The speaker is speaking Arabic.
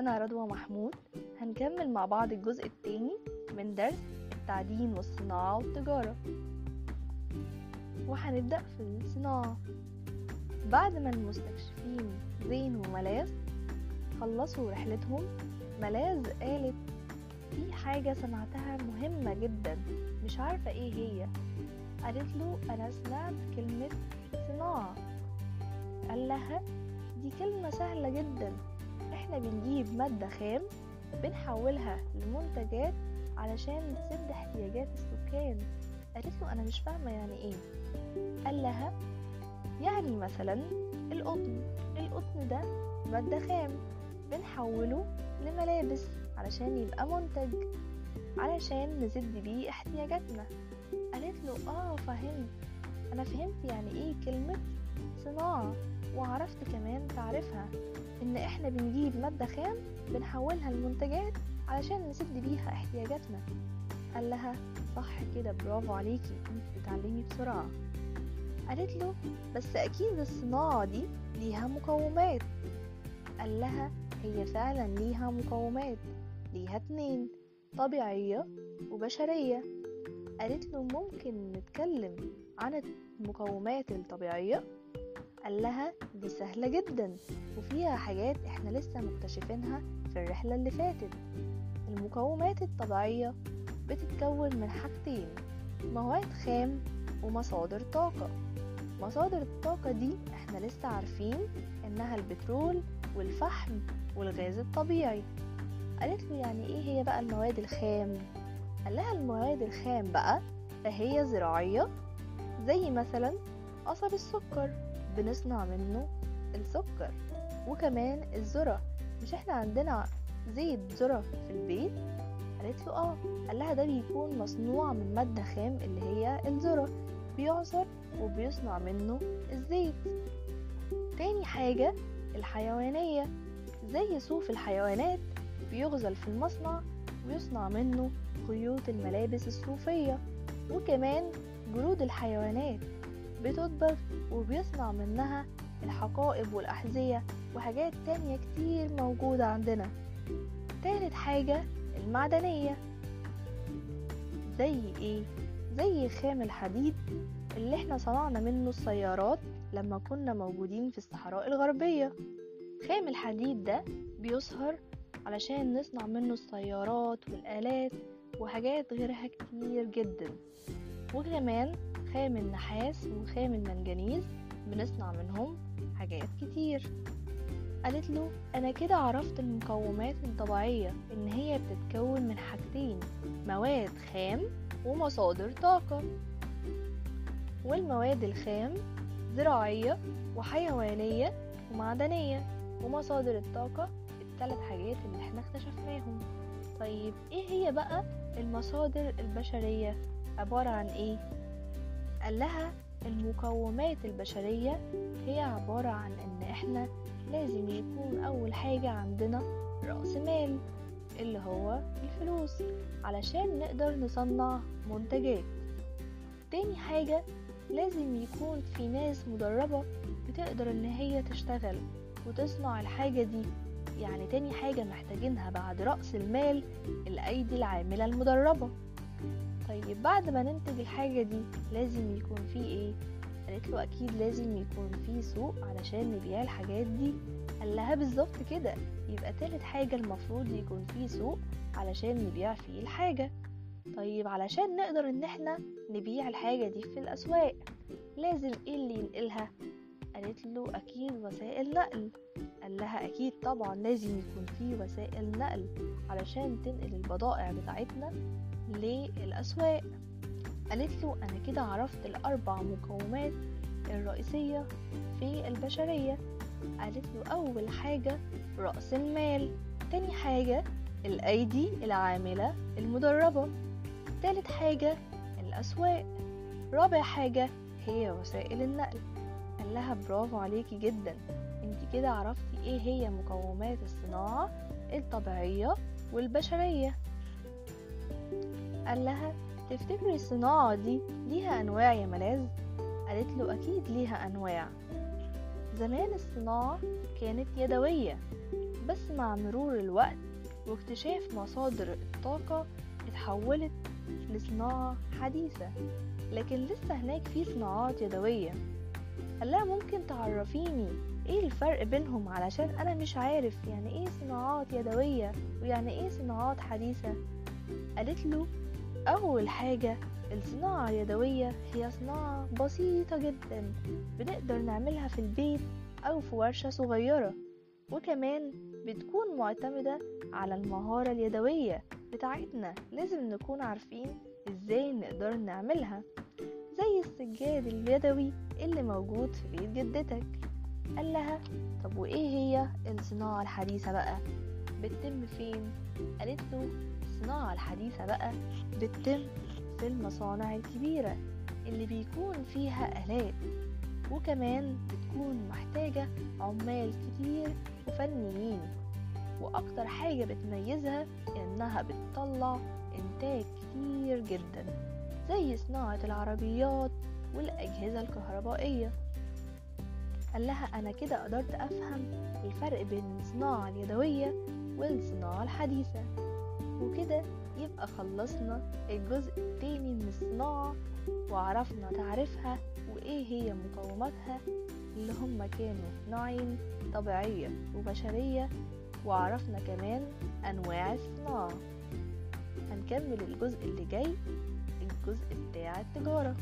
أنا رضوى محمود. هنكمل مع بعض الجزء التاني من درس التعدين والصناعة والتجارة. وهنبدأ في الصناعة. بعد ما المستكشفين زين وملاذ خلصوا رحلتهم ملاذ قالت في حاجة سمعتها مهمة جدا مش عارفة إيه هي. قالت له أنا سمعت كلمة صناعة. قال لها دي كلمة سهلة جدا. إحنا بنجيب مادة خام بنحولها لمنتجات علشان تسد احتياجات السكان. قالت له أنا مش فاهمة يعني إيه. قال لها يعني مثلا القطن. القطن ده مادة خام بنحوله لملابس علشان يبقى منتج علشان نسد بيه احتياجاتنا. قالت له آه فهمت. أنا فهمت يعني إيه كلمة صناعة وعرفت كمان تعرفها إن إحنا بنجيب مادة خام بنحولها لمنتجات علشان نسد بيها احتياجاتنا. قال لها صح كده برافو عليكي انت بتتعلمي بسرعة. قالت له بس أكيد الصناعة دي ليها مقومات. قال لها هي فعلا ليها مقومات ليها اتنين طبيعية وبشرية. قالت له ممكن نتكلم عن المقومات الطبيعية؟ قال لها دي سهلة جدا وفيها حاجات إحنا لسه مكتشفينها في الرحلة اللي فاتت. المقومات الطبيعية بتتكون من حاجتين مواد خام ومصادر طاقة. مصادر الطاقة دي إحنا لسه عارفين إنها البترول والفحم والغاز الطبيعي. قالت له يعني إيه هي بقى المواد الخام؟ قال لها المواد الخام بقى فهي زراعية زي مثلا قصب السكر. بنصنع منه السكر وكمان الذرة. مش إحنا عندنا زيت ذرة في البيت؟ قالت له آه قال لها ده بيكون مصنوع من مادة خام اللي هي الذرة بيعصر وبيصنع منه الزيت. تاني حاجة الحيوانية. زي صوف الحيوانات بيغزل في المصنع ويصنع منه خيوط الملابس الصوفية وكمان جلود الحيوانات. بتدبغ وبيصنع منها الحقائب والأحذية وحاجات تانية كتير موجودة عندنا. تالت حاجة المعدنية زي إيه؟ زي خام الحديد اللي إحنا صنعنا منه السيارات لما كنا موجودين في الصحراء الغربية. خام الحديد ده بيصهر علشان نصنع منه السيارات والآلات وحاجات غيرها كتير جدا. وكمان خام النحاس وخام المنجنيز بنصنع منهم حاجات كتير. قالت له أنا كده عرفت المقومات الطبيعية إن هي بتتكون من حاجتين مواد خام ومصادر طاقة. والمواد الخام زراعية وحيوانية ومعدنية ومصادر الطاقة الثلاث حاجات اللي إحنا اكتشفناهم. طيب إيه هي بقى المصادر البشرية؟ عبارة عن إيه؟ قال لها المقومات البشرية هي عبارة عن إن إحنا لازم يكون أول حاجة عندنا رأس مال اللي هو الفلوس علشان نقدر نصنع منتجات. تاني حاجة لازم يكون في ناس مدربة بتقدر إن هي تشتغل وتصنع الحاجة دي. يعني تاني حاجة محتاجينها بعد رأس المال الأيدي العاملة المدربة. طيب بعد ما ننتج الحاجة دي لازم يكون في إيه؟ قالت له أكيد لازم يكون في سوق علشان نبيع الحاجات دي. قال لها بالظبط كده يبقى تالت حاجة المفروض يكون في سوق علشان نبيع فيه الحاجة. طيب علشان نقدر إن إحنا نبيع الحاجة دي في الأسواق لازم إيه اللي ينقلها؟ قالت له أكيد وسائل نقل. قال لها أكيد طبعا لازم يكون في وسائل نقل علشان تنقل البضائع بتاعتنا. للأسواق. قالت له أنا كده عرفت الأربع مقومات الرئيسية في البشرية. قالت له أول حاجة رأس المال. تاني حاجة الأيدي العاملة المدربة. تالت حاجة الأسواق. رابع حاجة هي وسائل النقل. قال لها برافو عليكي جدا. انت كده عرفتي إيه هي مقومات الصناعة الطبيعية والبشرية. قال لها تفتكري الصناعة دي ليها أنواع يا ملاذ؟ قالت له أكيد ليها أنواع. زمان الصناعة كانت يدوية بس مع مرور الوقت واكتشاف مصادر الطاقة اتحولت لصناعة حديثة لكن لسه هناك في صناعات يدوية. هلا ممكن تعرفيني إيه الفرق بينهم؟ علشان أنا مش عارف يعني إيه صناعات يدوية ويعني إيه صناعات حديثة. قالت له أول حاجة الصناعة اليدوية هي صناعة بسيطة جدا بنقدر نعملها في البيت أو في ورشة صغيرة وكمان بتكون معتمدة على المهارة اليدوية بتاعتنا. لازم نكون عارفين إزاي نقدر نعملها زي السجاد اليدوي اللي موجود في بيت جدتك. قال لها طب وإيه هي الصناعة الحديثة بقى؟ بتتم فين؟ قالت له الصناعة الحديثة بقى بتتم في المصانع الكبيرة اللي بيكون فيها آلات وكمان بتكون محتاجة عمال كتير وفنيين. وأكتر حاجة بتميزها إنها بتطلع إنتاج كتير جدا زي صناعة العربيات والأجهزة الكهربائية. قال لها أنا كده قدرت أفهم الفرق بين الصناعة اليدوية والصناعة الحديثة. وكده يبقى خلصنا الجزء التاني من الصناعة وعرفنا تعريفها وإيه هي مقوماتها اللي هما كانوا نوعين طبيعية وبشرية وعرفنا كمان أنواع الصناعة. هنكمل الجزء اللي جاي الجزء بتاع التجارة.